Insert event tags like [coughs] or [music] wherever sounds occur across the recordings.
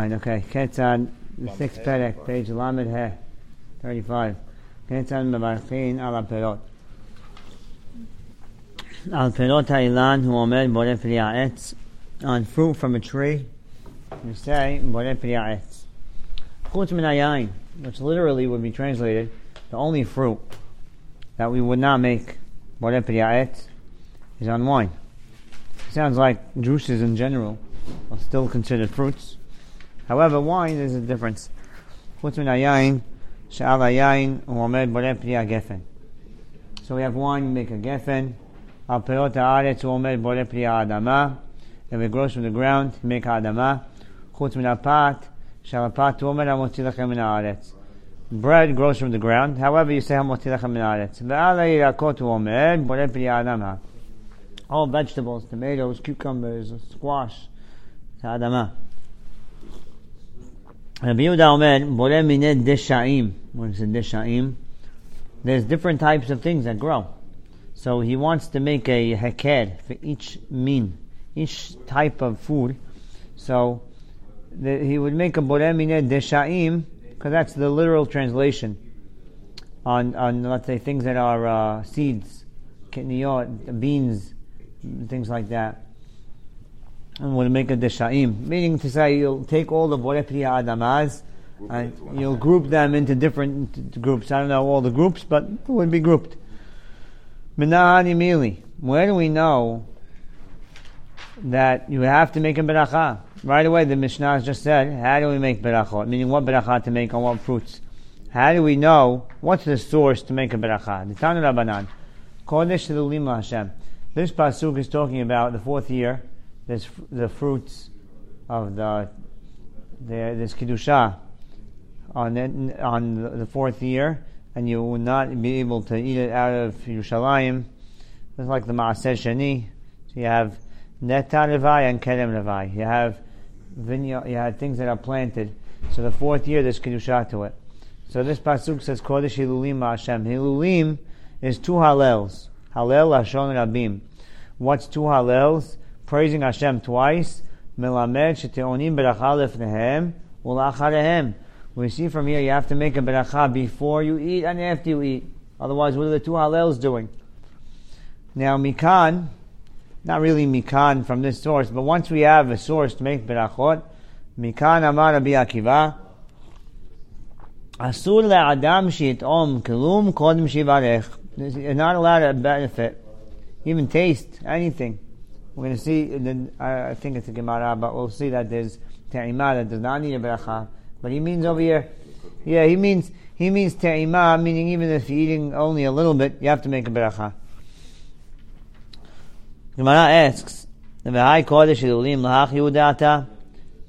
Okay, Ketzad, the sixth perek, page Lamed He, thirty-five. Ketzad mevarchin al perot. Al perot ha'ilan hu omed borei pri ha'etz. On fruit from a tree, you say borei pri ha'etz. Chutz min hayayin, which literally would be translated the only fruit that we would not make borei pri ha'etz is on wine. Sounds like juices in general are still considered fruits. However, wine is a difference. So we have wine, make a gefen. Al peot ha'aretz u omed boreh. If it grows from the ground, make adama. Chutz min ha'pat, she'al ha'pat u omed min ha'aretz. Bread grows from the ground. However, you say ha'motzi min ha'aretz. Ve'ala yirakot u omed boreh. All vegetables, tomatoes, cucumbers, squash, adama. האדמה. Rabbi Yehuda Omer, Boreh mineh deshaim. When it says deshaim, there's different types of things that grow. So he wants to make a heked for each min, each type of food. So the, he would make a Boreh mineh deshaim, because that's the literal translation on, on let's say, things that are uh, seeds, kitniyot, beans, things like that and we'll make a deshaim. Meaning to say, you'll take all the borei pri adamas and you'll group them into different groups. I don't know all the groups, but it would be grouped. Minahani mili. Where do we know that you have to make a beracha? Right away, the Mishnah just said, how do we make berachot? Meaning, what beracha to make on what fruits? How do we know what's the source to make a beracha? The Tanu Rabbanan, Kodesh Lulim Hashem. This pasuk is talking about the fourth year there's the fruits of the, the this kedusha on on the fourth year, and you will not be able to eat it out of Yerushalayim. It's like the Maaser Sheni. So you have Netar Levai and Kerem Levai. You have vineyard, you have things that are planted. So the fourth year there's kedusha to it. So this pasuk says Kodesh Hilulim Hashem. Hilulim is two Hallels. Hallel Lashon Rabim. What's two Hallels? Praising Hashem twice. Melamed sheteonim beracha lefnehem ulacharehem. We see from here you have to make a beracha before you eat and after you eat. Otherwise, what are the two hallels doing? Now, mikan, not really mikan from this source, but once we have a source to make berachot, mikan amar Rabbi Akiva, asur le'adam shi'tom kelum kodem shivarech. You're not allowed to benefit, even taste anything we're going to see, then I think it's a Gemara, but we'll see that there's Te'imah that does not need a bracha. But he means over here, yeah, he means, he means Te'imah, meaning even if you're eating only a little bit, you have to make a bracha. Gemara asks, V'hai Kodesh Elulim Lahach Yudata?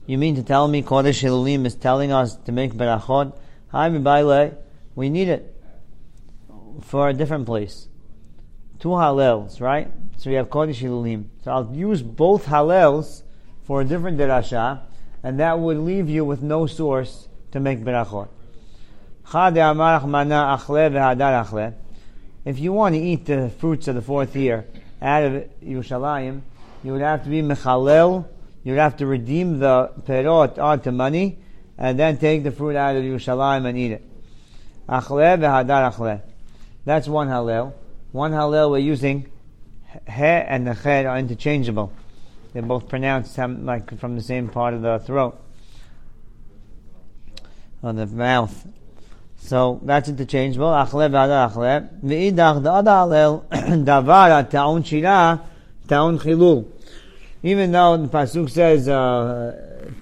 You mean to tell me Kodesh Elulim is telling us to make berachot? Hi, Mibaile, we need it for a different place. Two Hallels, right? So we have Kodesh Hilulim. So I'll use both Hallels for a different derasha, and that would leave you with no source to make berachot. If you want to eat the fruits of the fourth year out of Yerushalayim, you would have to be mechalel. You would have to redeem the perot onto money, and then take the fruit out of Yerushalayim and eat it. That's one hallel. One hallel we're using he and the ched are interchangeable. They're both pronounced like from the same part of the throat or the mouth. So that's interchangeable. Achle v'ada achle. V'idach the other alel [clears throat] davar ta'un shira ta'un chilul. Even though the pasuk says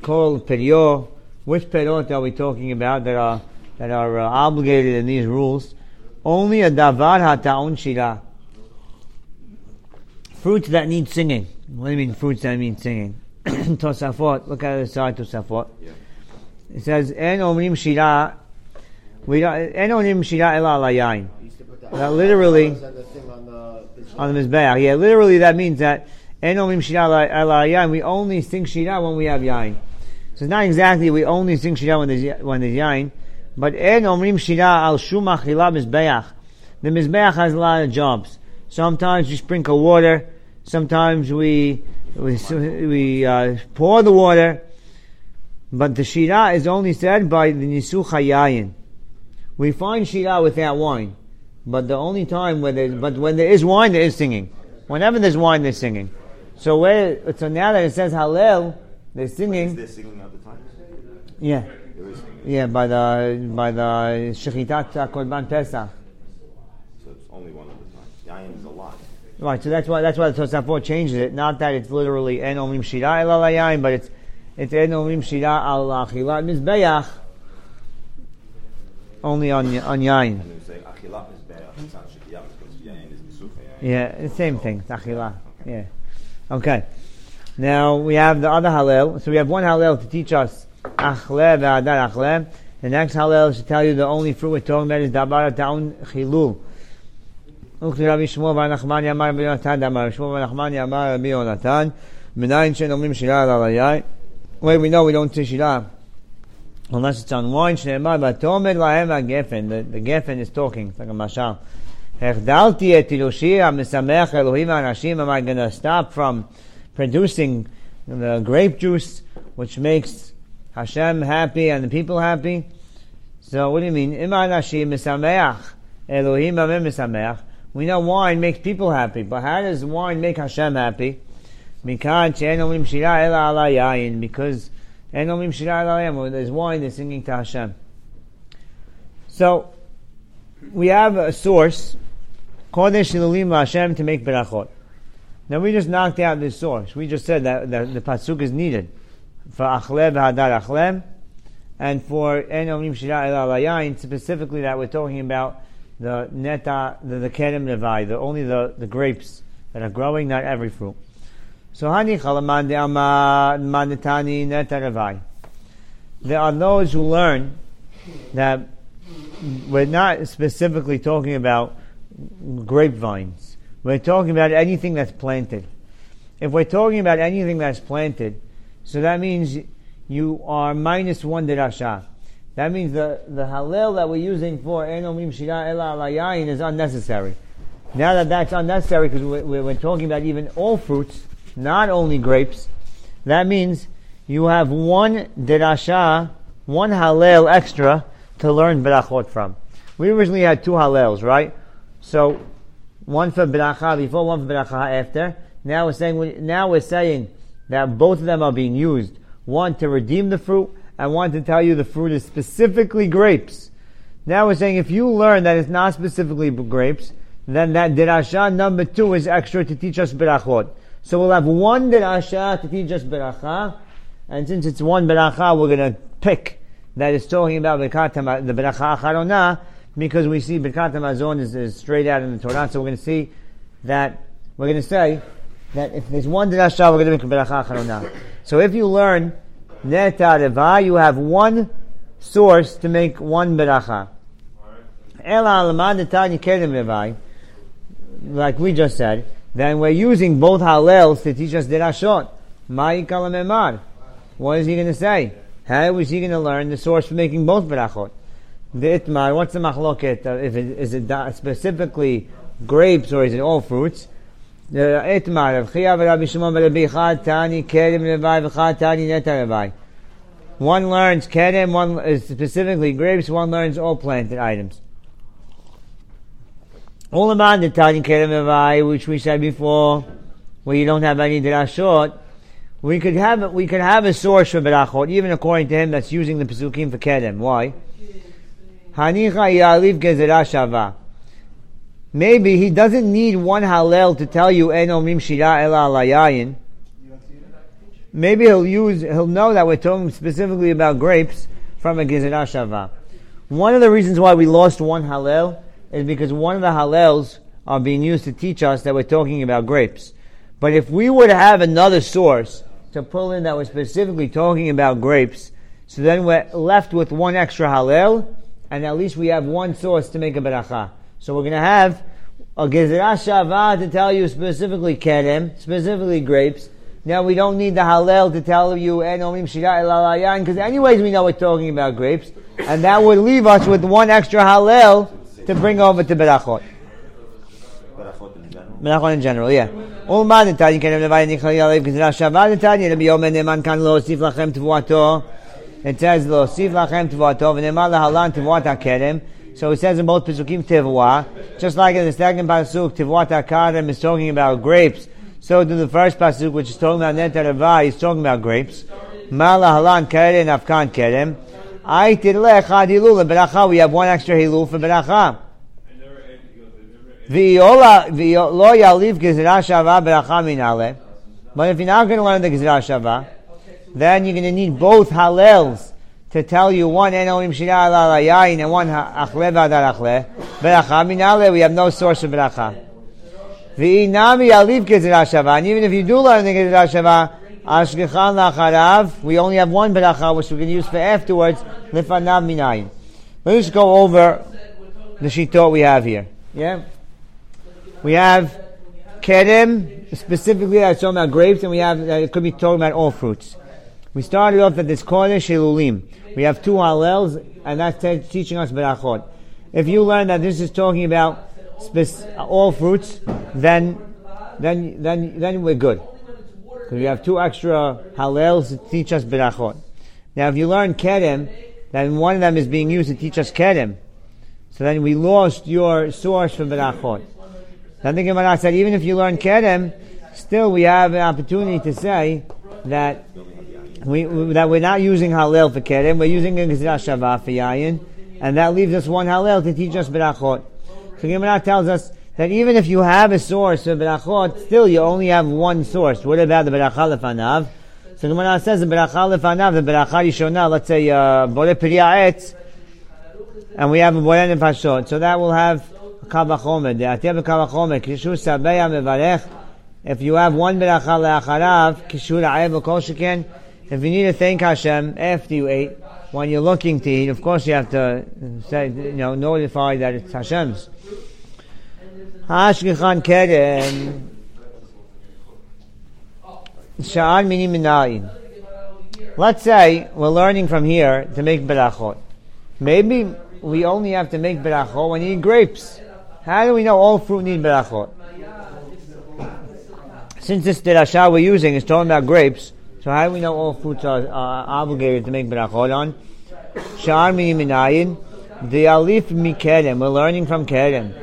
kol uh, which perot are we talking about that are that are uh, obligated in these rules? Only a davar ha'ta'un shira Fruits that need singing. What do you mean fruits that need singing? [clears throat] Tosafot. Look at the side Tosafot. Yeah. It says, "En omrim shira." We don't. En omrim shira ela alayayin. That literally [laughs] on the mizbeach. Yeah, literally that means that en omrim shira ela yain. We only sing shira when we have yain. So it's not exactly we only sing shira when there's when there's yain, but en omrim shira al shumach mizbeach. The mizbeach has a lot of jobs. Sometimes we sprinkle water. Sometimes we we, we uh, pour the water. But the shira is only said by the nisu chayayin. We find shira without wine, but the only time when there, but when there is wine, there is singing. Whenever there's wine, there's singing. So where, so now that it says Hallel, they're singing. Is there singing at the time? Yeah, There is singing. yeah, by the by the shechitat korban pesach. So it's only one at a time. Yayin is a lot. Right, so that's why that's why the Tosafot changes it. Not that it's literally en omrim shira el alayayin, but it's it's en omrim shira al achilat mizbeach. Only on on yayin. And they say achilat is be'er. It's not shekiyah because yayin is misufa yayin. Yeah, the same thing. It's achilah. Yeah. Okay. Now we have the other Hallel. So we have one Hallel to teach us Achle ve'adar Achle. The next Hallel should tell you the only fruit we're talking about is Dabar Ta'un Chilul. וכי רבי שמואל בר נחמני אמר רבי יונתן דאמר רבי שמואל בר נחמני אמר רבי יונתן מניין שאין אומרים שירה על היין Wait, we know we don't say שירה unless it's on wine שנאמר ותאמר להם הגפן the, the geffen is talking it's like a משל החדלתי את תילושי המשמח אלוהים האנשים am I going to stop from producing the grape juice which makes Hashem happy and the people happy so what do you mean אם האנשים משמח אלוהים אמר משמח we know wine makes people happy, but how does wine make Hashem happy? Because there's wine, they're singing to Hashem. So, we have a source, Kodesh Ilulim Hashem, to make berachot. Now we just knocked out this source. We just said that, that the pasuk is needed for Achlev Hadar Achleb, and for Enomim Shira El specifically that we're talking about the neta, the, the kerem levai, the only the, the grapes that are growing, not every fruit. So hani chalaman de ama manetani neta nevai. There are those who learn that we're not specifically talking about grapevines. We're talking about anything that's planted. If we're talking about anything that's planted, so that means you are minus one derasha. That means the, the halal that we're using for enomim shira ela alayayin is unnecessary. Now that that's unnecessary because we're, we're talking about even all fruits, not only grapes, that means you have one derasha, one halal extra to learn berachot from. We originally had two halals, right? So one for beracha before, one for beracha after. Now we're saying now we're saying that both of them are being used. One to redeem the fruit, and want to tell you the fruit is specifically grapes. Now we're saying if you learn that it's not specifically grapes, then that dirasha number two is extra to teach us berachot. So we'll have one dirasha to teach us beracha, and since it's one beracha, we're going to pick that is talking about Birkat the beracha acharona, because we see Birkat Hamazon is, is straight out in the Torah, so we're going to see that, we're going to say that if there's one dirasha, we're going to make a beracha acharona. So if you learn Neta Reva, you have one source to make one beracha. Like we just said, then we're using both halels to teach us derashot. Ma'i kalamemar. What is he going to say? How is he going to learn the source for making both berachot? The itmar, what's the machloket? Uh, if it, is it specifically grapes or is it all fruits? Chiyav Rabbi Shimon Rabbi Chad Tani Kedem Levai v'Chad Tani Neta Levai. One learns Kedem, one is specifically grapes, one learns all planted items. All about the Tani Kedem Levai, which we said before, where you don't have any derashot, we could have we could have a source for berachot, even according to him that's using the pesukim for kedem. Why? Hanicha yaliv gezerah shava. Maybe he doesn't need one halel to tell you en omrim shira ela alayayin. Maybe he'll use he'll know that we're talking specifically about grapes from a gezerah shava. One of the reasons why we lost one halel is because one of the halels are being used to teach us that we're talking about grapes. But if we were to have another source to pull in that was specifically talking about grapes, so then we're left with one extra halel, and at least we have one source to make a beracha. So we're going to have a gezerah shava to tell you specifically kerem, specifically grapes. Now we don't need the halel to tell you en omim shira elalayan, because anyways we know we're talking about grapes, and that would leave us with one extra halel to bring over to berachot. Berachot in general. מלאכות in general, yeah. ולמה נתניה כן לבית נכללי עליו גזירה שווה נתניה רבי יומר נאמן כאן להוסיף לכם תבואתו It says, Lo siv lachem tvuatov, and emar lahalan tvuat hakerem. so it says in both Pesukim Tivua, just like in the second Pasuk, Tivua Akarem is talking about grapes, so in the first Pasuk, which is talking about Netarava, is talking about grapes. Mala Halan Kerem Afkan Kerem. I Tirle Echad Hilul, Beracha, we have one extra Hilul for Beracha. V'yola, v'lo yaliv Gezerah Shava Beracha Minale. But if you're not going to learn the Gezerah Shava, then you're going to need both Hallels to tell you one Enoim Shira ala yayin and one Achle v'adar Achle. Beracha Minale, we have no source of Beracha. V'inami Yaliv Gezerah Shava. And even if you do learn the Gezerah Shava, Ashgechan Lacharav, we only have one Beracha, which we can use for afterwards, Lifanav Minayin. Let's go over the Shitot we have here. Yeah? We have Kerem, specifically that's talking about grapes, and we have, uh, it could be talking about all fruits. We started off at this Kodesh Elulim. We have two Hallels, and that's te- teaching us Berachot. If you learn that this is talking about spec- all fruits, then, then, then, then we're good. Because we have two extra Hallels to teach us Berachot. Now, if you learn Kerem, then one of them is being used to teach us Kerem. So then we lost your source for Berachot. Then the Gemara said, even if you learn Kerem, still we have an opportunity to say that we, that we're not using Hallel for Kerem, we're using a Gezerah Shavah for Yayin, and that leaves us one Hallel to teach us Berachot. So Gemara tells us that even if you have a source of Berachot, still you only have one source. What about the Beracha Lefanav? So Gemara says the Beracha Lefanav, the Beracha Yishonah, let's say, uh, Bore and we have a Boyan Fashot. So that will have Kavachomer. The Atiyah Kavachomer, Kishur Sabeya Mevarech. If you have one Beracha Le'acharav, Kishur Ha'ev Kol Sheken. If you need to thank Hashem after you ate, when you're looking to eat, of course you have to say, you know, notify that it's Hashem's. Hashgichan Kerem. Sha'an Mini. Let's say we're learning from here to make berachot. Maybe we only have to make berachot when you eat grapes. How do we know all fruit need berachot? Since this derasha we're using is talking about grapes, so how do we know all fruits are, obligated to make berachot on? Shar mi minayin, the alif mi kerem. We're learning from kerem.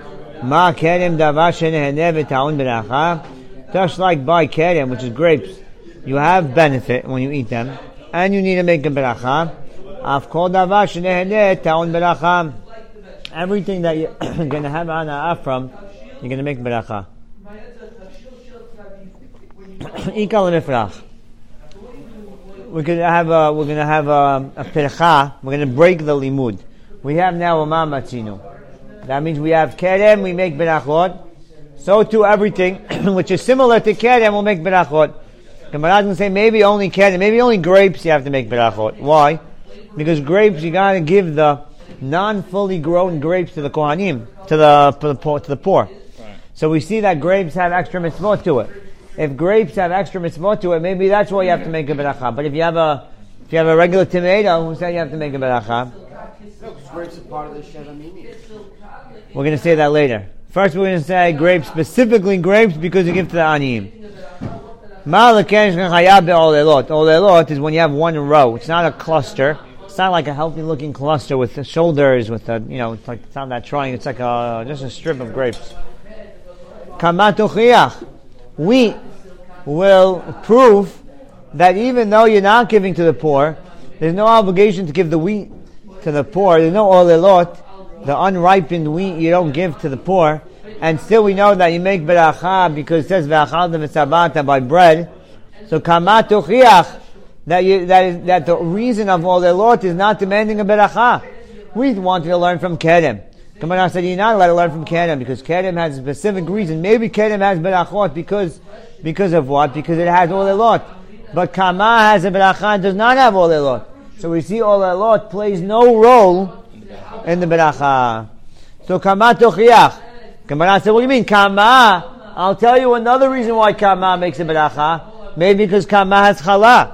Ma kerem davar v'taun beracha. Just like by kerem, which is grapes, you have benefit when you eat them, and you need to make a beracha. Af kol davar taun beracha. Everything that [coughs] you're going to have ana'ah from, you're going to make beracha. [coughs] Ikal. We're going to have a, we're going to have a, a percha. We're going to break the limud. We have now a mamatzinu. That means we have kerem, we make berachot. So too everything [clears throat] which is similar to kerem will make berachot. Gemara can say maybe only kerem, maybe only grapes you have to make berachot. Why? Because grapes you got to give the non-fully grown grapes to the kohanim, to the to the poor. To the poor. So we see that grapes have extra mitzvot to it. If grapes have extra mitzvot to it, maybe that's why you have to make a beracha. But if you have a if you have a regular tomato, who said you have to make a beracha? No, grapes are part of the Shevamini. We're going to say that later. First, we're going to say grapes, specifically grapes, because you give to the aniyim. Olelot. Olelot is when you have one row. It's not a cluster. It's not like a healthy looking cluster with the shoulders, with the, you know, it's like, it's not that trying. It's like a, just a strip of grapes. Kamatochiach. Wheat will prove that even though you're not giving to the poor, there's no obligation to give the wheat to the poor. There's no olelot, the the unripened wheat you don't give to the poor. And still we know that you make beracha because it says v'achal v'sabata by bread. So kamat uchiach that you, that is, that the reason of olelot is not demanding a beracha. We wanted to learn from Kerem. Gemara said you're not allowed to learn from Kerem because Kerem has a specific reason. Maybe Kerem has berachot because because of what? Because it has olelot. But Kama has a beracha and does not have olelot. So we see olelot plays no role in the beracha. So Kama tochiach. Gemara said, what do you mean Kama? I'll tell you another reason why Kama makes a beracha. Maybe because Kama has challah.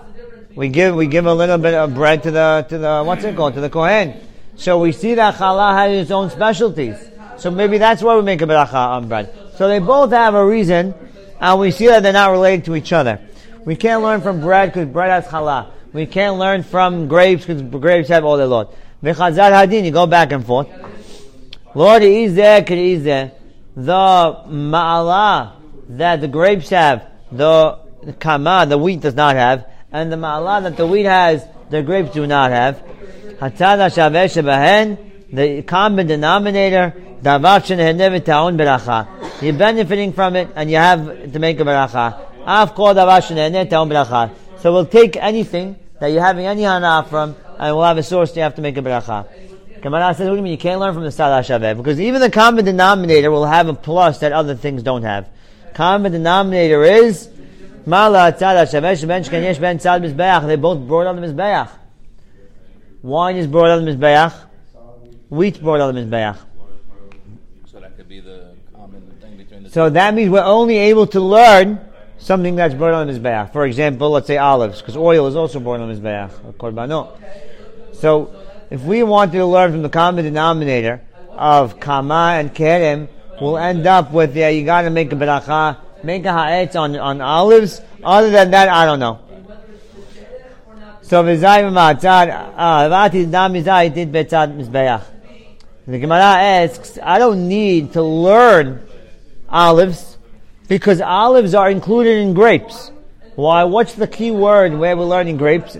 We give we give a little bit of bread to the to the what's it called to the kohen. So we see that challah has its own specialties. So maybe that's why we make a beracha on bread. So they both have a reason, and we see that they're not related to each other. We can't learn from bread because bread has challah. We can't learn from grapes because grapes have olelot. V'chazar hadin, you go back and forth. Lord, izeh k'izeh. The ma'ala that the grapes have, the kama, the wheat does not have, and the ma'ala that the wheat has, the grapes do not have. Hatzada shaveh shebahen, the common denominator, davar shenehenev ta'on beracha. You're benefiting from it, and you have to make a beracha. Af kol davar shenehenev ta'on beracha. So we'll take anything that you're having any hana from, and we'll have a source you have to make a beracha. Gemara says, what do you mean? You can't learn from the Salah Shaveh. Because even the common denominator will have a plus that other things don't have. Common denominator is, Mala Tzad Shaveh, Sheben Shken Yesh Ben Tzad Mizbeach. They both brought on the Mizbeach. Wine is brought on the Mizbeach. Wheat brought on the Mizbeach. So that could be the common thing between the So that means we're only able to learn something that's brought on the Mizbeach. For example, let's say olives, because oil is also brought on the Mizbeach, or korbanot. So, if we wanted to learn from the common denominator of kama and kerem, we'll end up with, yeah, you gotta make a beracha, make a ha'etz on, on olives. Other than that, I don't know. So, ah. The Gemara asks, I don't need to learn olives because olives are included in grapes. Why? What's the key word where we're learning grapes?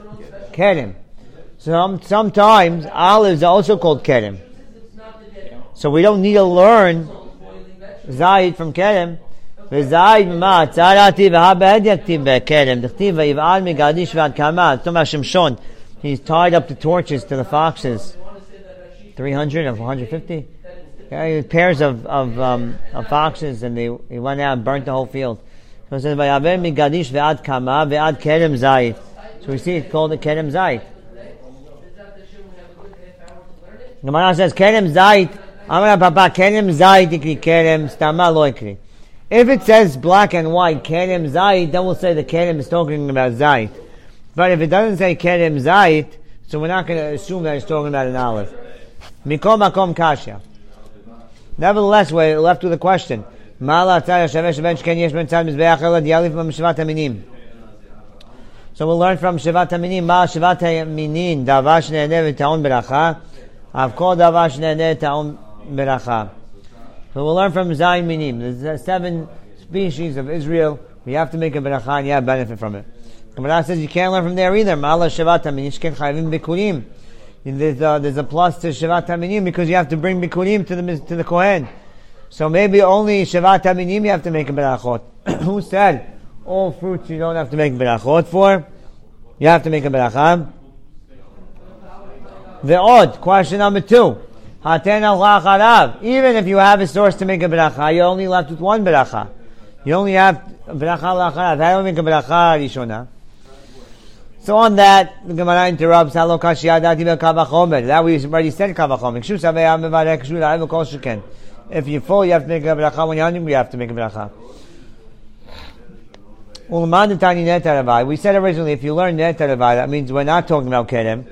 Kerem. Some, sometimes olives are also called kerem. So we don't need to learn zayit from kerem. וזית מה, צרעתי והבד יכתיב בכרם, דכתיב ויבעל מגדיש ועד קמה, זאת אומרת שמשון, he's tied up the torches to the foxes, 300 of 150, okay, pairs of, of, um, of foxes, and they, he went out and burnt the whole field. So it says, ויעבר מגדיש ועד קמה ועד כרם זית. So we see it's called the kerem zayit. Gemara says, kerem zayit, Amar Papa, kerem zayit ikri kerem, stama lo ikri. If it says black and white, kerem zayit, then we'll say the kerem is talking about zayit. But if it doesn't say kerem zayit, so we're not going to assume that it's talking about an olive. Mikom makom kasha. Nevertheless, we're left with a question. So we'll learn from shivat haminim. Ma shivat haminim davash ne'ene v'taon beracha. Av kol davash ne'ene ta'on beracha. So we'll learn from Zayin Minim. There's uh, seven species of Israel. We have to make a beracha and you have benefit from it. Gemara says you can't learn from there either. Ma'ala Shivat Haminim shken chayvim bikurim. There's a, there's a plus to Shivat Haminim because you have to bring bikurim to the to the Kohen. So maybe only Shivat Haminim you have to make a berachot. [coughs] Who said all fruits you don't have to make berachot for? You have to make a beracha. The odd question number two. Even if you have a source to make a beracha, you're only left with one beracha. You only have beracha lacharav. How do you make a beracha rishona? So on that, the Gemara interrupts. That we already said kavachomer. If you're full, you have to make a beracha. When you're hungry, you have to make a beracha. We said originally, if you learn netarevai, that means we're not talking about kerem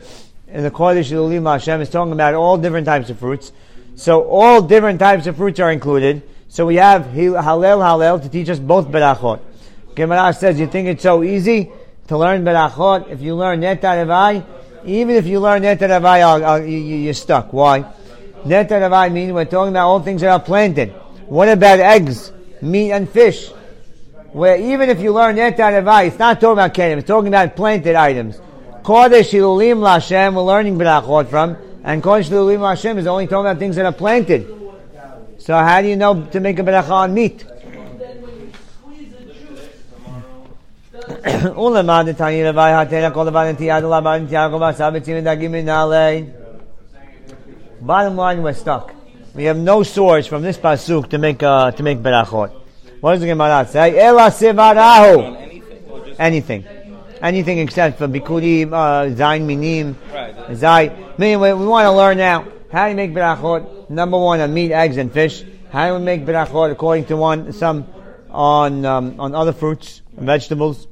in the Kodesh Elohim Hashem is talking about all different types of fruits. So all different types of fruits are included. So we have Hallel Hallel to teach us both berachot. Gemara says, you think it's so easy to learn berachot if you learn netarevai? Even if you learn netarevai, you, you, you're stuck. Why? Netarevai means we're talking about all things that are planted. What about eggs, meat, and fish? Where even if you learn netarevai, it's not talking about kenim, it's talking about planted items. Kodesh Ilulim Lashem, we're learning berachot from, and Kodesh Ilulim Lashem is only talking about things that are planted. So how do you know to make a beracha on meat? [coughs] Bottom line, we're stuck. We have no source from this pasuk to make uh, to make berachot. What does the Gemara say? Ela sivarahu. Anything anything except for bikurim, uh, zayin minim, zay. Anyway, we want to learn now how do you make berachot. Number one on meat, eggs, and fish. How do we make berachot according to one some on um, on other fruits and vegetables?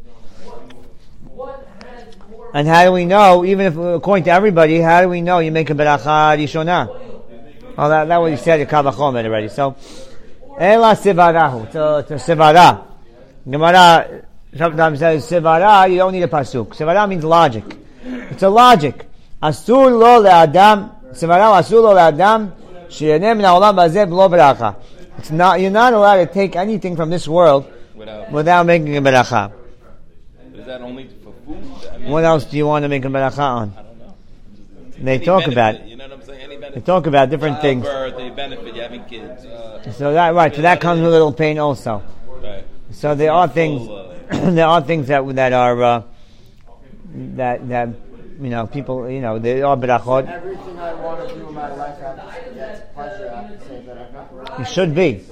And how do we know, even if according to everybody, how do we know you make a beracha rishona? Oh, that, that what you said, a kavachomet already. So, ela sivarahu, to, to sivara. Gemara Sometimes says sevara, you don't need a pasuk. Sevara means logic. It's a logic. Asur lo le'adam, sevara asur lo le'adam, she'eneh min ha'olam bazeh b'lo beracha. It's not, you're not allowed to take anything from this world Without, without making a beracha. is that only for food? I mean, What else do you want to make a beracha on? I don't know. They Any talk benefit, about it. You know what I'm saying? Any They talk about different things. Childbirth, they benefit. You having kids. Uh, So that, right, so that comes with a little pain also. right. So there are things, Full, uh, [clears throat] there are things that, that are, uh, that, that, you know, people, you know, they are berachot. Everything I want to do in my life, I have to get pleasure. I have to say You should be.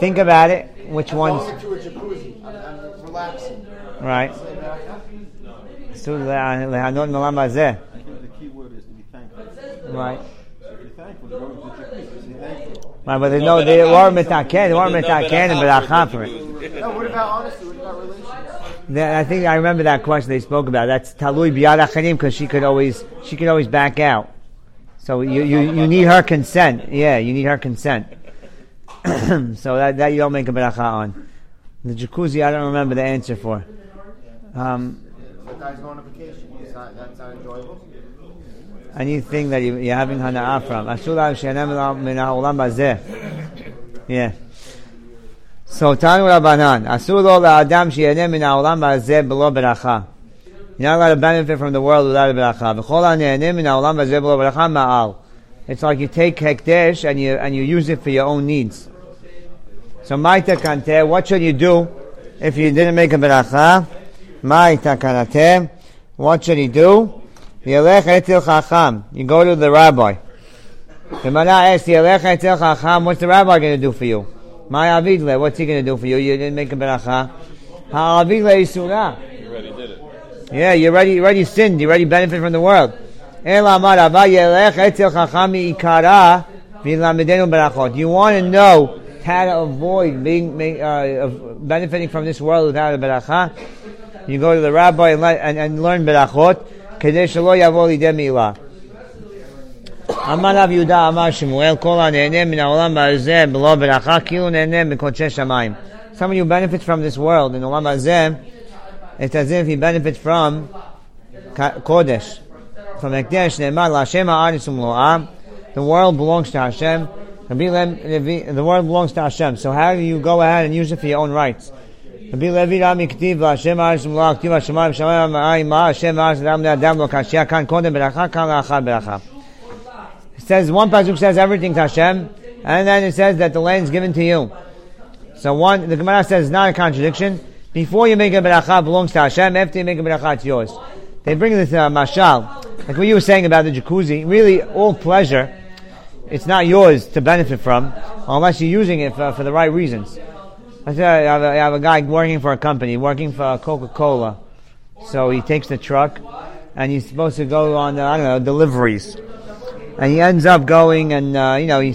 Think about it. Which I'm ones? going to a jacuzzi. I'm, I'm relaxing. Right. Say So lehanot nolam hazeh. I think the key word is to be thankful. Right. So if you're thankful, going to the jacuzzi. Say thankful. Right, but there's No no, they beracha. were mitaken, they were There's no mitaken and beracha beracha for for it. No, what about honesty? What about relations? Then I think I remember that question they spoke about. That's talui biyad acharim because she could always she could always back out. So you, you, you need her consent. Yeah, you need her consent. [clears throat] so that, that you don't make a beracha on. The jacuzzi I don't remember the answer for. Um, anything that you, you're having hana'ah from. Yeah. So Tanu Rabbanan, Asur lo la'adam she'enem min ha'olam hazeh below beracha. You're not allowed to benefit from the world without a beracha. V'chol ha'ne'enem min ha'olam hazeh below beracha ma'al. It's like you take hekdesh and you and you use it for your own needs. So ma'ita kante, what should you do if you didn't make a beracha? Ma'ita kanate, what should you do? Yelech etil chacham. You go to the rabbi. The mana asks, Yelech etil chacham, what's the rabbi going to do for you? My avidle, what's he going to do for you? You didn't make a beracha. Ha'avidle yisura. You already did it. Yeah, you already, you already sinned. You already benefit from the world. El amar ava yelech etil chacham ikara v'lamidenu berachot. You want to know how to avoid being, uh, of benefiting from this world without a beracha? You go to the rabbi and, and, and learn berachot. אמר רב יהודה אמר שמואל כל הנהנה מן העולם הזה בלא ברכה כאילו נהנה מקודשי שמיים. Someone who benefits from this world in העולם הזה, it's as if he benefits from קודש. From הקדש נאמר להשם הארץ ומלואה, the world belongs to Hashem, Rabbi Levi- the world belongs to Hashem. So how do you go ahead and use it for your own rights? רבי לוי רמי כתיב והשם הארץ ומלואה כתיב השמיים שמיים העין מה השם הארץ אדם בני אדם לא קשיא כאן קודם ברכה כאן לאחר ברכה. Says one pasuk says everything to Hashem and then it says that the land is given to you. So one the Gemara says it's not a contradiction. Before you make a beracha belongs to Hashem. After you make a beracha it's yours. They bring this uh, mashal like what you were saying about the jacuzzi. Really, all pleasure it's not yours to benefit from unless you're using it for, for the right reasons. I have, a, I have a guy working for a company, working for Coca Cola. So he takes the truck, and he's supposed to go on uh, I don't know deliveries, and he ends up going and uh, you know he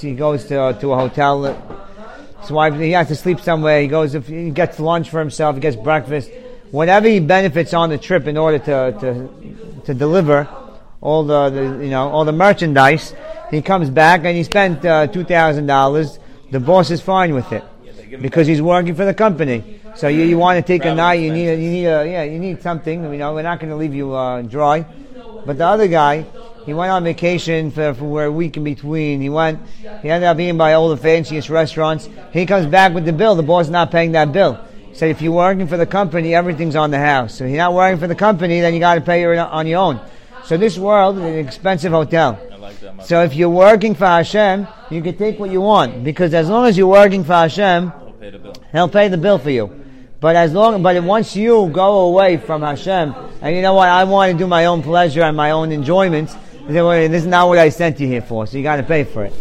he goes to to a hotel. His wife he has to sleep somewhere. He goes if he gets lunch for himself, he gets breakfast, whatever he benefits on the trip in order to to to deliver all the, the you know all the merchandise. He comes back and he spent uh, two thousand dollars. The boss is fine with it because he's working for the company. So you, you want to take a night, you need a, you need a, yeah, you need something. You know, we're not going to leave you uh, dry. But the other guy, he went on vacation for, for a week in between. He went, he ended up being by all the fanciest restaurants. He comes back with the bill. The boss is not paying that bill. He said, if you're working for the company, everything's on the house. So if you're not working for the company, then you got to pay it on your own. So this world is an expensive hotel. Like. So if you're working for Hashem, you can take what you want because as long as you're working for Hashem, I'll pay the bill. He'll pay the bill for you. But as long, but once you go away from Hashem, and you know what, I want to do my own pleasure and my own enjoyments, then, well, this is not what I sent you here for, so you got to pay for it.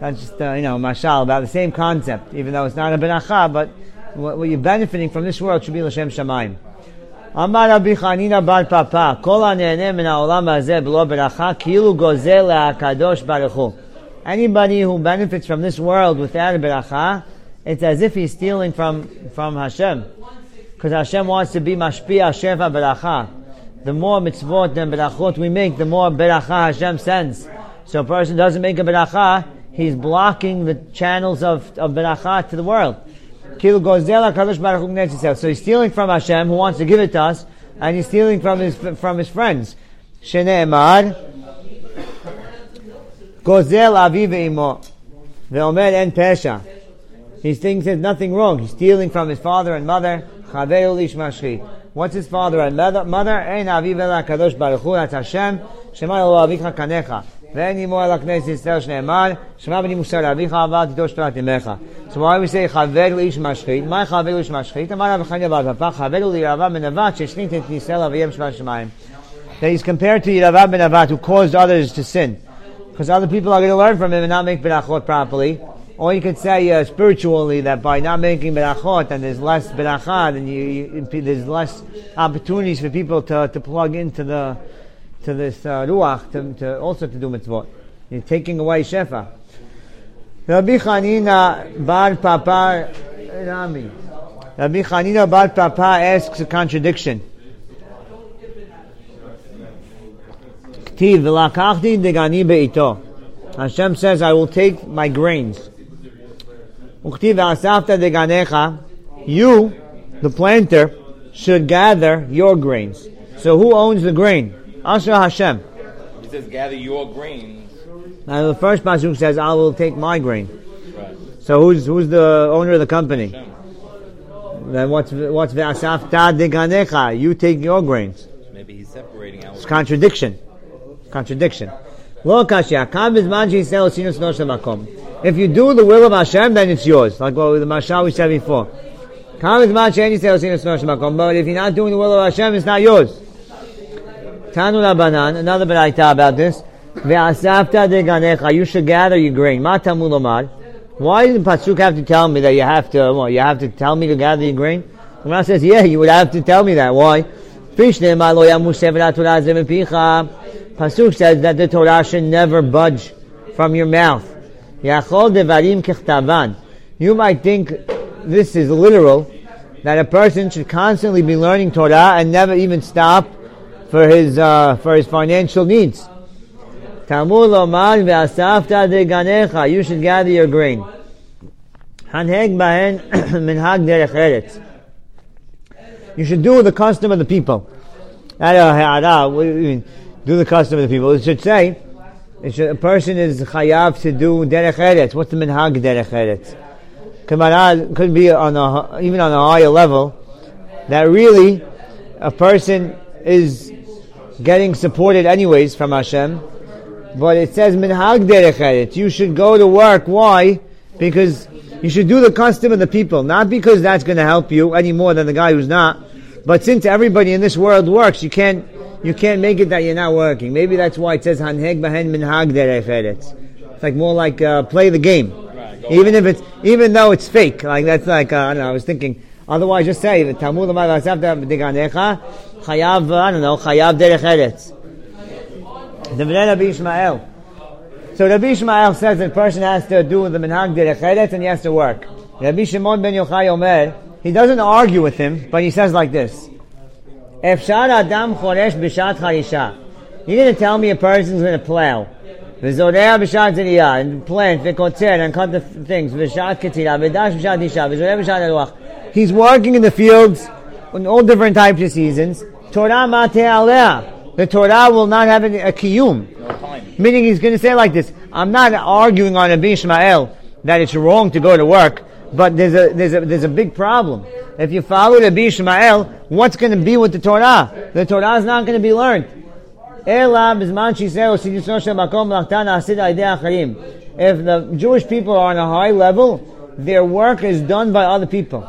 That's just, uh, you know, mashal, about the same concept, even though it's not a beracha, but what, what you're benefiting from this world should be l'shem shamayim. אמר רבי חנינא בר פפא, כל הנהנה מן העולם הזה בלא ברכה, כאילו גוזל להקדוש ברוך הוא. Anybody who benefits from this world without a beracha, it's as if he's stealing from, from Hashem. Because Hashem wants to be mashpia shefa beracha. The more mitzvot and berachot we make, the more beracha Hashem sends. So a person doesn't make a beracha, he's blocking the channels of, of beracha to the world. So he's stealing from Hashem, who wants to give it to us, and he's stealing from his, from his friends. Shene'emar, gozel avi ve'imo, ve'omer en pesha. He thinks there's nothing wrong. He's stealing from his father and mother. Chaveu lish mashchi. What's his father and mother? Mother, ein aviv el HaKadosh Baruch Hu, that's Hashem. Shema elo avicha kanecha. ואין עמו אלא כנסת ישראל שנאמר, שמע בני מוסר לאביך אבל תיטוש תורת אמך. So why we say חבר לאיש משחית? מה חבר לאיש משחית? אמר רב חניה בר פפא, חבר לירבה בן נבט שהשנית את ישראל אביהם שבע שמיים. That he's compared to Yerava ben Navat who caused others to sin. Because other people are going to learn from him and not make berachot properly. Or you could say uh, spiritually that by not making berachot and there's less berachah and you, you, there's less opportunities for people to, to plug into the to this uh, ruach to, to also to do mitzvot. You're taking away shefa. Rabbi Chanina Bar Papa Rami. Rabbi Chanina Bar Papa asks a contradiction. Hashem says, I will take my grains. Uktiv v'asafta deganecha. You, the planter, should gather your grains. So who owns the grain? Asher Hashem. It says, gather your grains. Now the first pasuk says, "I will take my grain." Right. So who's who's the owner of the company? Hashem. Then what's what's ve'asafta deganecha? You take your grains. Maybe he's separating out. It's contradiction. Contradiction. Lo kashya. Kam bizman she'yisrael sinus no shel makom. If you do the will of Hashem, then it's yours. Like what the mashal we said before. But if you're not doing the will of Hashem, it's not yours. Tanu Rabbanan, another beraita about this. You should gather your grain. Why did the pasuk have to tell me that you have to? Well, you have to tell me to gather your grain. The Gemara says, yeah, you would have to tell me that. Why? Pasuk says that the Torah should never budge from your mouth. You might think this is literal, that a person should constantly be learning Torah and never even stop for his uh, for his financial needs. Tamul. You should gather your grain. [clears throat] You should do the custom of the people. Do the custom of the people. It should say, a person is chayav to do derech eretz. What's the minhag derech eretz? Kamara could be on a, even on a higher level, that really a person is getting supported anyways from Hashem, but it says minhag derech eretz. You should go to work. Why? Because you should do the custom of the people, not because that's going to help you any more than the guy who's not. But since everybody in this world works, you can't you can't make it that you're not working. Maybe that's why it says hanheg bahen minhag derech eretz. It's like more like uh, play the game, Right, even if it's even though it's fake. Like that's like uh, I don't know. I was thinking. Otherwise, just say the Talmud Amar Vasavta Diganecha Chayav. I don't know. Chayav derech eretz. The Rabbi Ishmael. So Rabbi Ishmael says that person has to do the minhag derech eretz and he has to work. Rabbi Shimon ben Yochai Omer, he doesn't argue with him, but he says like this: Efshar adam choresh b'shat charisha. You're going to tell me a person's going to plow. V'zoreh b'shat zeriyah, and plant, v'kotzer, and cut the things, v'shat ketira, v'dash b'shat isha, v'zoreh b'shat eruach. He's working in the fields in all different types of seasons. Torah mate aleh. The Torah will not have any, a kiyum. Meaning he's going to say like this, I'm not arguing on Rabbi Ishmael that it's wrong to go to work, but there's a, there's a, there's a big problem. If you follow the Bishmael, what's going to be with the Torah? The Torah is not going to be learned. If the Jewish people are on a high level, their work is done by other people.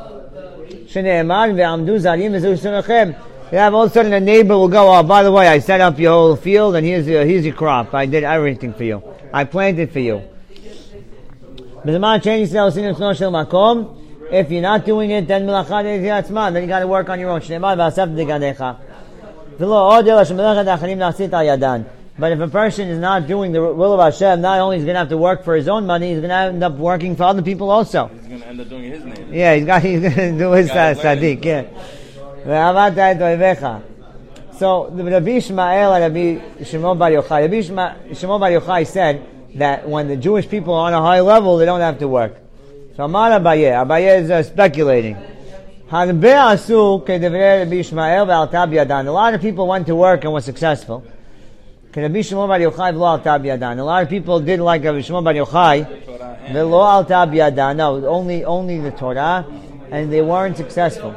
You have all of a sudden a neighbor will go, oh, by the way, I set up your whole field and here's your, here's your crop. I did everything for you. I planted for you. If you're not doing it, then then you got to work on your own. But if a person is not doing the will of Hashem, not only is going to have to work for his own money, he's going to end up working for other people also. He's going to end up doing his name. Yeah, he's, got, [laughs] he's going to do his uh, tzaddik. Yeah. So the Rabbi Ishmael and Rabbi Shimon Bar Yochai, Rabbi Shimon Bar Yochai said, that when the Jewish people are on a high level, they don't have to work. So Amar Abaye, Abaye is uh, speculating. A lot of people went to work and were successful. A lot of people did like Rabbi Shimon bar Yochai. No, only only the Torah, and they weren't successful.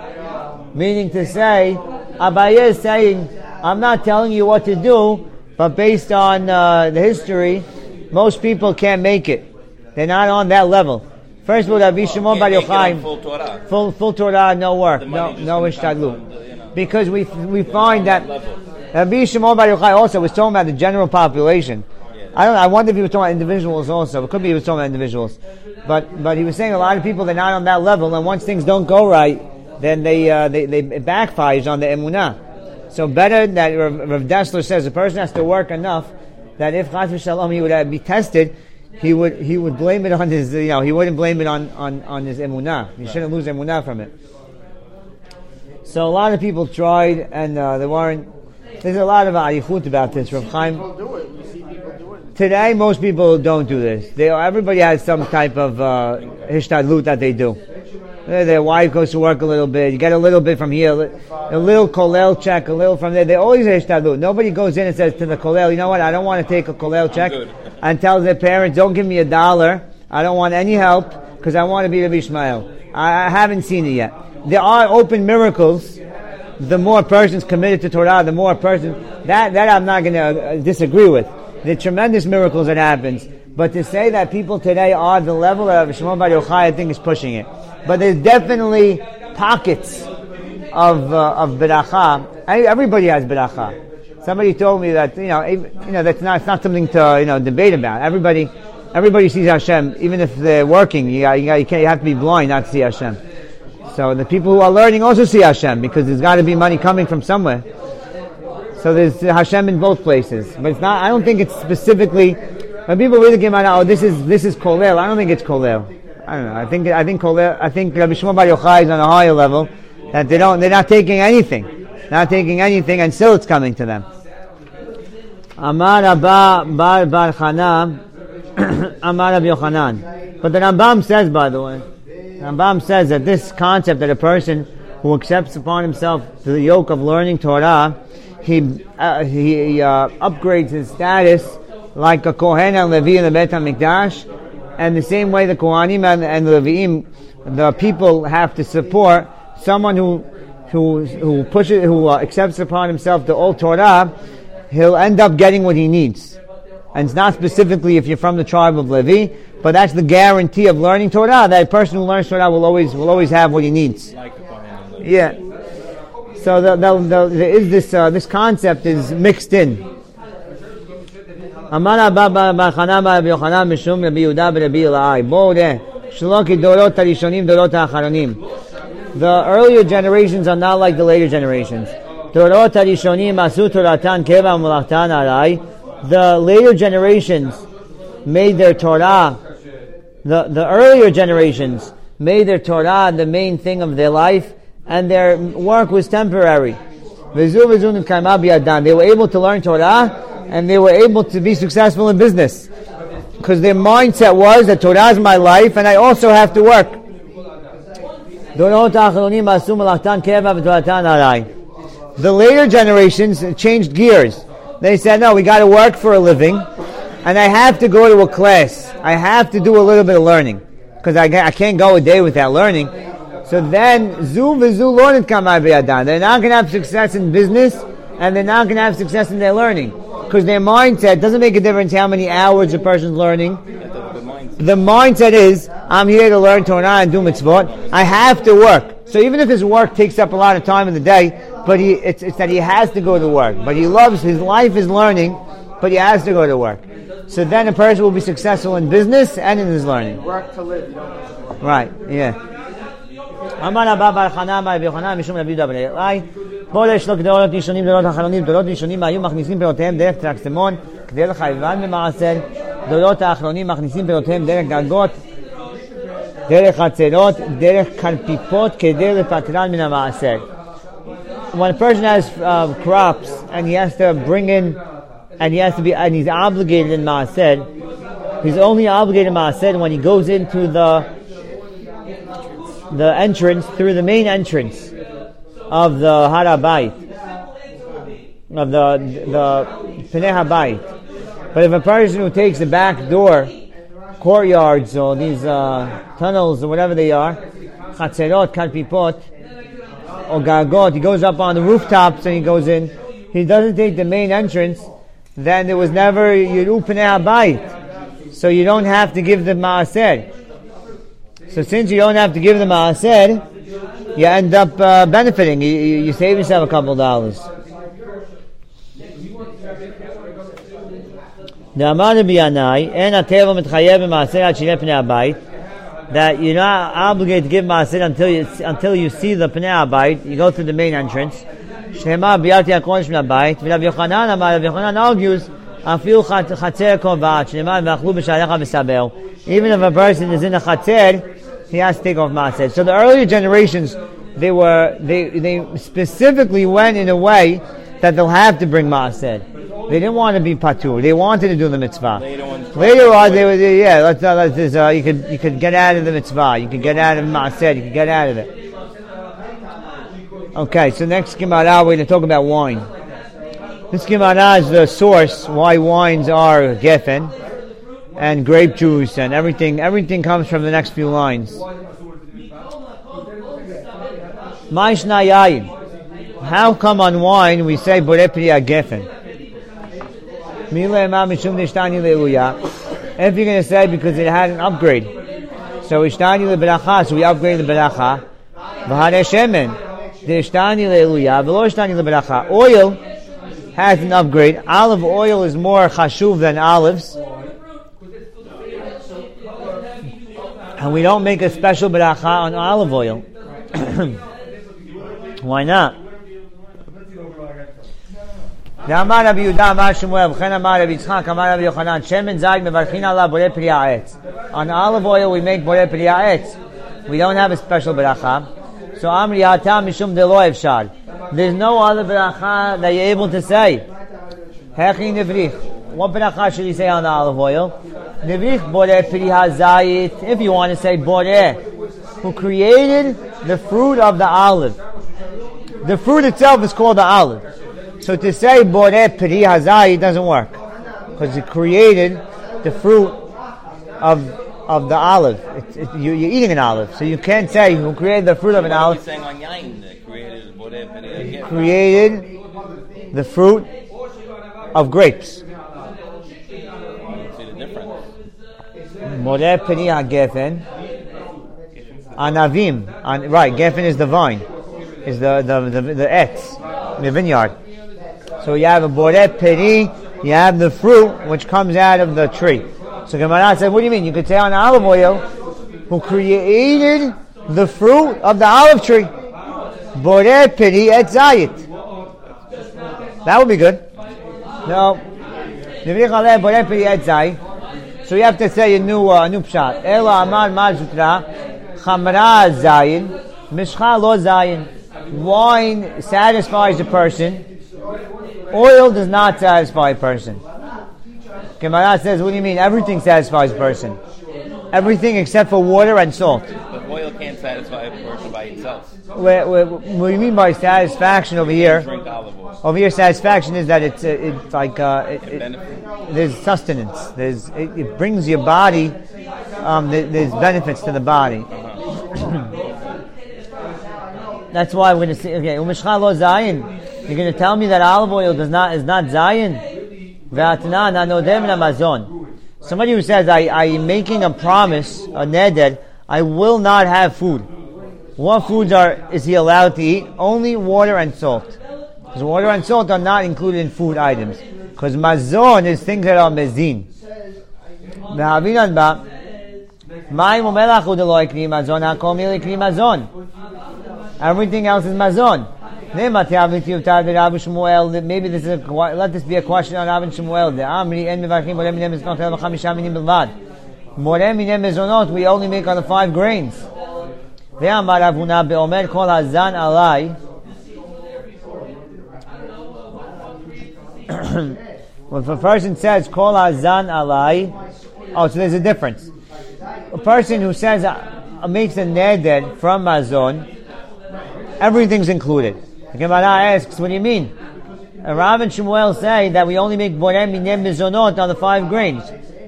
Meaning to say, Abaye is saying, I'm not telling you what to do, but based on uh, the history, most people can't make it. They're not on that level. First of all, Rabbi Shimon bar Can't make it on Yochai, full Torah. full full Torah, no work, no no ishtadlut. you know, Because we we find that level. Rabbi Shimon bar Yochai also was talking about the general population. I don't. I wonder if he was talking about individuals also. It could be he was talking about individuals, but but he was saying a lot of people they're not on that level, and once things don't go right, then they uh, they, they it backfires on the emunah. So better that Rav Dessler says a person has to work enough that if Chas v'Shalom he would be tested, he would he would blame it on his you know he wouldn't blame it on on on his emunah. He shouldn't lose emunah from it. So a lot of people tried, and uh, there weren't. There's a lot of arichut about this. Rav Chaim. People do it. You see people do it. Today, most people don't do this. They, everybody has some type of uh, hishtadlut that they do. Their wife goes to work a little bit. You get a little bit from here, a li- little kolel check, a little from there. They always hishtadlut. Nobody goes in and says to the kolel, you know what? I don't want to take a kolel check, and tells their parents, don't give me a dollar. I don't want any help because I want to be Rabbi Ishmael. I, I haven't seen it yet. There are open miracles the more persons committed to Torah, the more persons that that I'm not going to uh, disagree with. The tremendous miracles that happens, but to say that people today are the level of Shimon Bar Yochai, I think is pushing it. But there's definitely pockets of uh, of beracha. Everybody has beracha. Somebody told me that you know you know that's not it's not something to you know debate about. Everybody everybody sees Hashem, even if they're working. You got, you, got, you can't you have to be blind not to see Hashem. So the people who are learning also see Hashem because there's got to be money coming from somewhere. So there's Hashem in both places, but it's not. I don't think it's specifically. When people read the Gemara, oh, this is this is kolel. I don't think it's kolel. I don't know. I think I think kolel. I think Rabbi Shimon Bar Yochai is on a higher level that they don't. They're not taking anything, not taking anything, and still it's coming to them. Amar Abba Bar Bar Chana, [clears throat] Amar Rabbi Yochanan. But the Rambam says, by the way, Rambam says that this concept that a person who accepts upon himself the yoke of learning Torah, he uh, he uh, upgrades his status like a Kohen and Levi in the Beit Hamikdash, and the same way the Kohanim and, and the Leviim, the people have to support someone who who who pushes who uh, accepts upon himself the old Torah, he'll end up getting what he needs. And it's not specifically if you're from the tribe of Levi, but that's the guarantee of learning Torah. That person who learns Torah will always will always have what he needs. Yeah. So the, the, the, there is this uh, this concept is mixed in. אמר אבא בר חנא בר רבי יוחנן משום רבי יהודה ברבי אלעאי. בואו נראה, שלא כדורות הראשונים דורות האחרונים. The earlier generations are not like the later generations. דורות הראשונים עשו תורתן קבע ומלאכתן עליי. The later generations made their Torah the, the earlier generations made their Torah the main thing of their life, and their work was temporary. V'zu v'zu nukayma biyadam. They were able to learn Torah, and they were able to be successful in business because their mindset was that Torah is my life and I also have to work. The later generations changed gears. They said, no, we got to work for a living and I have to go to a class. I have to do a little bit of learning because I, I can't go a day without learning. So then, Zoom v'zu learned kamai They're not going to have success in business and they're not going to have success in their learning because their mindset doesn't make a difference how many hours a person's learning. That's a good mindset. The mindset is, I'm here to learn Torah and do mitzvot. I have to work. So even if his work takes up a lot of time in the day, but he, it's, it's that he has to go to work. But he loves, his life is learning, but he has to go to work. So then a person will be successful in business and in his learning. Work to live. Right, yeah. אמר הבא בר חנא בר רבי יוחנן משום רבי יהודה בן אלי כל יש לו גדולות ראשונים גדולות אחרונים גדולות ראשונים היו מכניסים פירותיהם דרך טרקסמון כדי לחייבן במעשר גדולות האחרונים מכניסים פירותיהם דרך גגות דרך חצרות דרך קרפיפות כדי לפטרן מן המעשר when a person has uh, crops and he has to bring in and he has to be and he's obligated in maaser he's only obligated in maaser when he goes into the the entrance through the main entrance of the Harabayit, of the the Habayit. But if a person who takes the back door, courtyards or these uh, tunnels or whatever they are, chatzerot, kalpipot, or gagot, he goes up on the rooftops and he goes in. He doesn't take the main entrance. Then there was never Yeru Habayit. So you don't have to give the maaser. So since you don't have to give them a ased, you end up uh, benefiting. You, you, save yourself a couple dollars. That you're not obligated to give maaser until you until you see the pnei abayit. You go through the main entrance. Shema biyarti akonim shmei abayit. Rav Yochanan argues even if a person is in a chater, he has to take off maaser. So the earlier generations, they were they they specifically went in a way that they'll have to bring maaser. They didn't want to be patur. They wanted to do the mitzvah. Later on, they were yeah. Let's, uh, let's uh, you could you could get out of the mitzvah. You could get out of maaser. You could get out of it. Okay, so next Gemara, we're going to talk about wine. This Gemara is the source why wines are gefen and grape juice and everything. Everything comes from the next few lines. How come on wine we say borepria gefen? If you're going to say because it had an upgrade, so so we upgrade the beracha. The ishtani le'uya, v'lo ishtani le'beracha. Oil has an upgrade. Olive oil is more chashuv than olives. And we don't make a special beracha on olive oil. [coughs] Why not? ואמר רבי יהודה אמר שמואל וכן אמר רבי יצחק אמר רבי יוחנן שמן זית מברכין עליו בורא פרי העץ on olive oil we make בורא פרי העץ we don't have a special ברכה So Amri Ata Mishum DeLoev Shad. There's no other bracha that you're able to say. Hechi Nevrich. What bracha should you say on the olive oil? Nevrich Boreh Piri Hazayit. If you want to say Boreh, who created the fruit of the olive. The fruit itself is called the olive. So to say Boreh Piri Hazayit doesn't work. Because he created the fruit of, of the olive. It, it, you, you're eating an olive, so you can't say who created the fruit of an olive. saying on Yain that created whatever it is. Created the fruit of grapes. See the difference. Boreh peri hagefen. Anavim, an, right? Gefen is the vine, is the the the, the etz, the vineyard. So you have a boreh peri, you have the fruit which comes out of the tree. So Gemara said, what do you mean? You could say on olive oil, who created the fruit of the olive tree. Boreh peri etz zayit. That would be good. No. So you have to say a new, uh, new pshat. Ela amar mal chamra zayin, mishcha lo zayin. Wine satisfies a person. Oil does not satisfy a person. Gemara says, what do you mean? Everything satisfies a person. Everything except for water and salt. But oil can't satisfy a person by itself. What, what, what you mean by satisfaction over here? Drink olive oil. Over here, satisfaction is that it's, uh, it's like, uh, it, it, there's sustenance. There's, it, it brings your body, um, there, there's benefits to the body. That's why we're going to see. Okay, umishcha lo zayin. You're going to tell me that olive oil does not is not zayin. Ve'atna na nodem na mazon. Somebody who says, I, I'm making a promise, a neder, I will not have food. What foods are is he allowed to eat? Only water and salt. Because water and salt are not included in food items. Because mazon is things that are mezin. Everything else is mazon. Maybe this is a, let this be a question on Avin Shmuel. The Amri is not is not. We only make on the five grains. Ve'amar When [coughs] a person says kol hazan alai, oh, so there's a difference. A person who says uh, makes a neder from mazon, everything's included. The Gemara asks, what do you mean? Rav and Shmuel say that we only make borem minem mizonot on the five grains.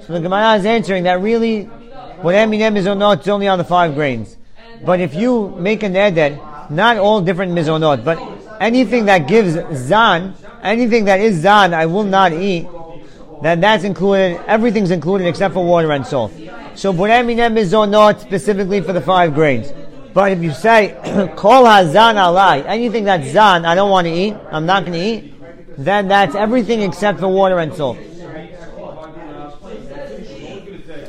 So the Gemara is answering that really borem minem mizonot is only on the five grains. But if you make a neder, not all different mizonot, but anything that gives zan, anything that is zan, I will not eat. Then that's included. Everything's included except for water and salt. So borem minem mizonot specifically for the five grains. But if you say [clears throat] kol hazan alai, anything that's zan, I don't want to eat. I'm not going to eat. Then that's everything except for water and salt.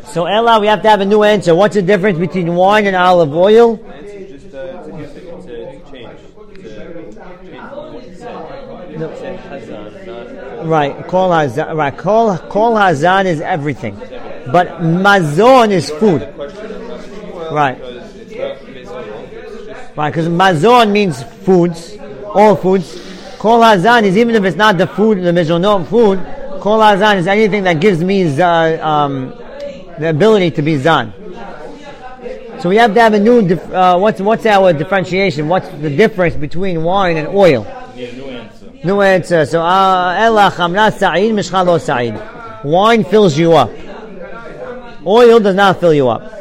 So Ella, we have to have a new answer. What's the difference between wine and olive oil? Right, kol hazan. Right, kol kol hazan is everything, but mazon is food. Right. because it's not based on all. It's just Right, because mazon means foods, all foods. Kol hazan is even if it's not the food, the mizonot food. Kol hazan is anything that gives me za- um, the ability to be zan. So we have to have a new. Dif- uh, what's what's our differentiation? What's the difference between wine and oil? A new answer. No answer. So, uh, ella chamra sa'id, mishcha sa'id. Wine fills you up. Oil does not fill you up.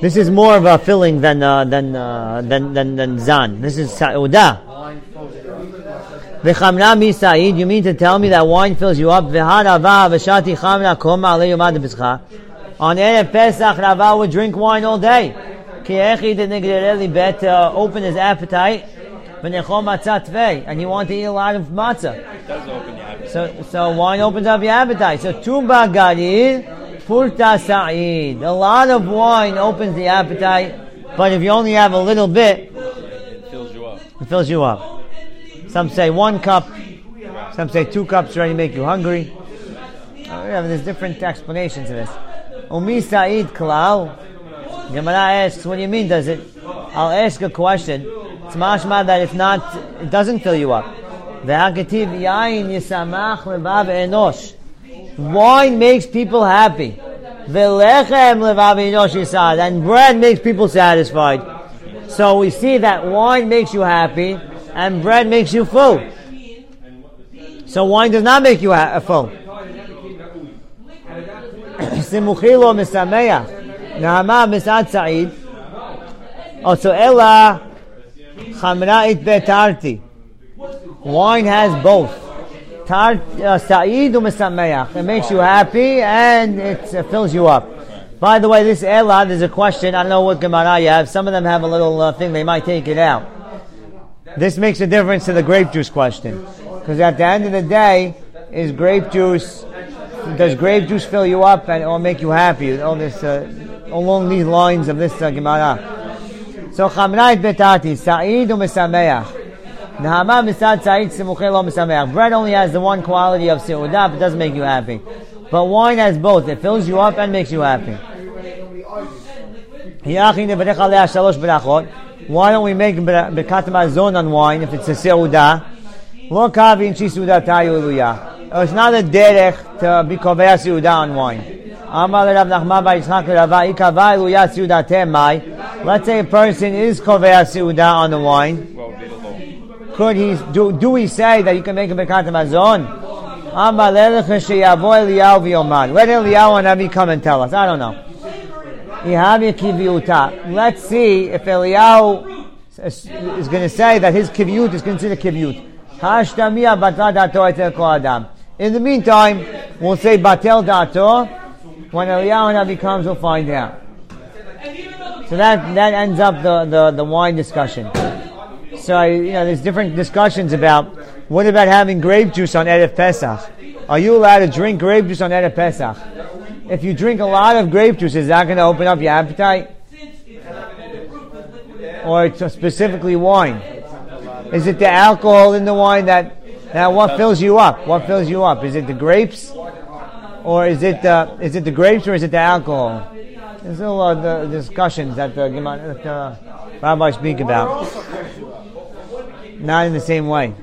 This is more of a filling than uh, than, uh, than than than zan. This is sa'uda. V'chamra mi sa'id. You mean to tell me that wine fills you up? V'harava v'shati chamra koma alei yomad b'tzcha. On Erev Pesach, Rava would drink wine all day. Ki echi de negreli bet uh, open his appetite. V'nechom matzah tvei. And you want to eat a lot of matzah. It does open your appetite. So, so wine opens up your appetite. So tumba garir, purta sa'id. A lot of wine opens the appetite, but if you only have a little bit, It fills you up. it fills you up. Some say one cup, some say two cups already make you hungry. Uh, yeah, there's different explanations to this. Umi sa'id klal. Gemara asks, what do you mean does it? I'll ask a question. It's mashma that it's not, it doesn't fill you up. Ve'haketiv yain yisamach levav enosh. Wine makes people happy. And bread makes people satisfied. So we see that wine makes you happy and bread makes you full. So wine does not make you ha- uh, full. [coughs] Simuchilo misameach. Nahama ella chamra it betarti. Wine has both. Uh, sa'id u'misameach. It makes you happy and it uh, fills you up. By the way, this ella, there's a question. I don't know what Gemara you have. Some of them have a little uh, thing. They might take it out. This makes a difference to the grape juice question. Because at the end of the day, is grape juice, does grape juice fill you up and or make you happy? All this, uh, along these lines of this uh, Gemara. So chamrayit betati, sa'id u'misameach. Misad. Bread only has the one quality of seudah, it doesn't make you happy. But wine has both. It fills you up and makes you happy. Why don't we make bekat mazon on wine if it's a seudah? Lo kavi tayu eluya. Uh, it's not a derech to be kovea seudah on wine. Amar Rav Nachman bar Yitzchak Rava ikava eluya seudah temai. Let's say a person is kovea seudah on the wine. Well, be the law. Could he do? Do we say that you can make him a bekat mazon? Amar. Let Eliyahu HaNavi come and tell us. I don't know. Let's see if Eliyahu is going to say that his kiviut is considered adam. In the meantime, we'll say batel dato. When Eliyahu HaNavi comes, we'll find out. So that that ends up the, the, the wine discussion. So you know, there's different discussions about what about having grape juice on Erev Pesach? Are you allowed to drink grape juice on Erev Pesach? If you drink a lot of grape juice, is that going to open up your appetite? Or it's specifically wine? Is it the alcohol in the wine that now what fills you up? What fills you up? Is it the grapes, or is it the is it the grapes, or is it the alcohol? There's a lot of discussions that the, that uh, the rabbis speak about. Not in the same way.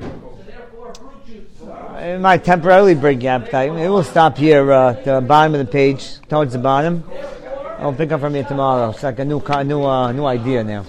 It might temporarily break your appetite. It will stop here uh, at the bottom of the page, towards the bottom. I'll pick up from here tomorrow. It's like a new, new, uh, new idea now.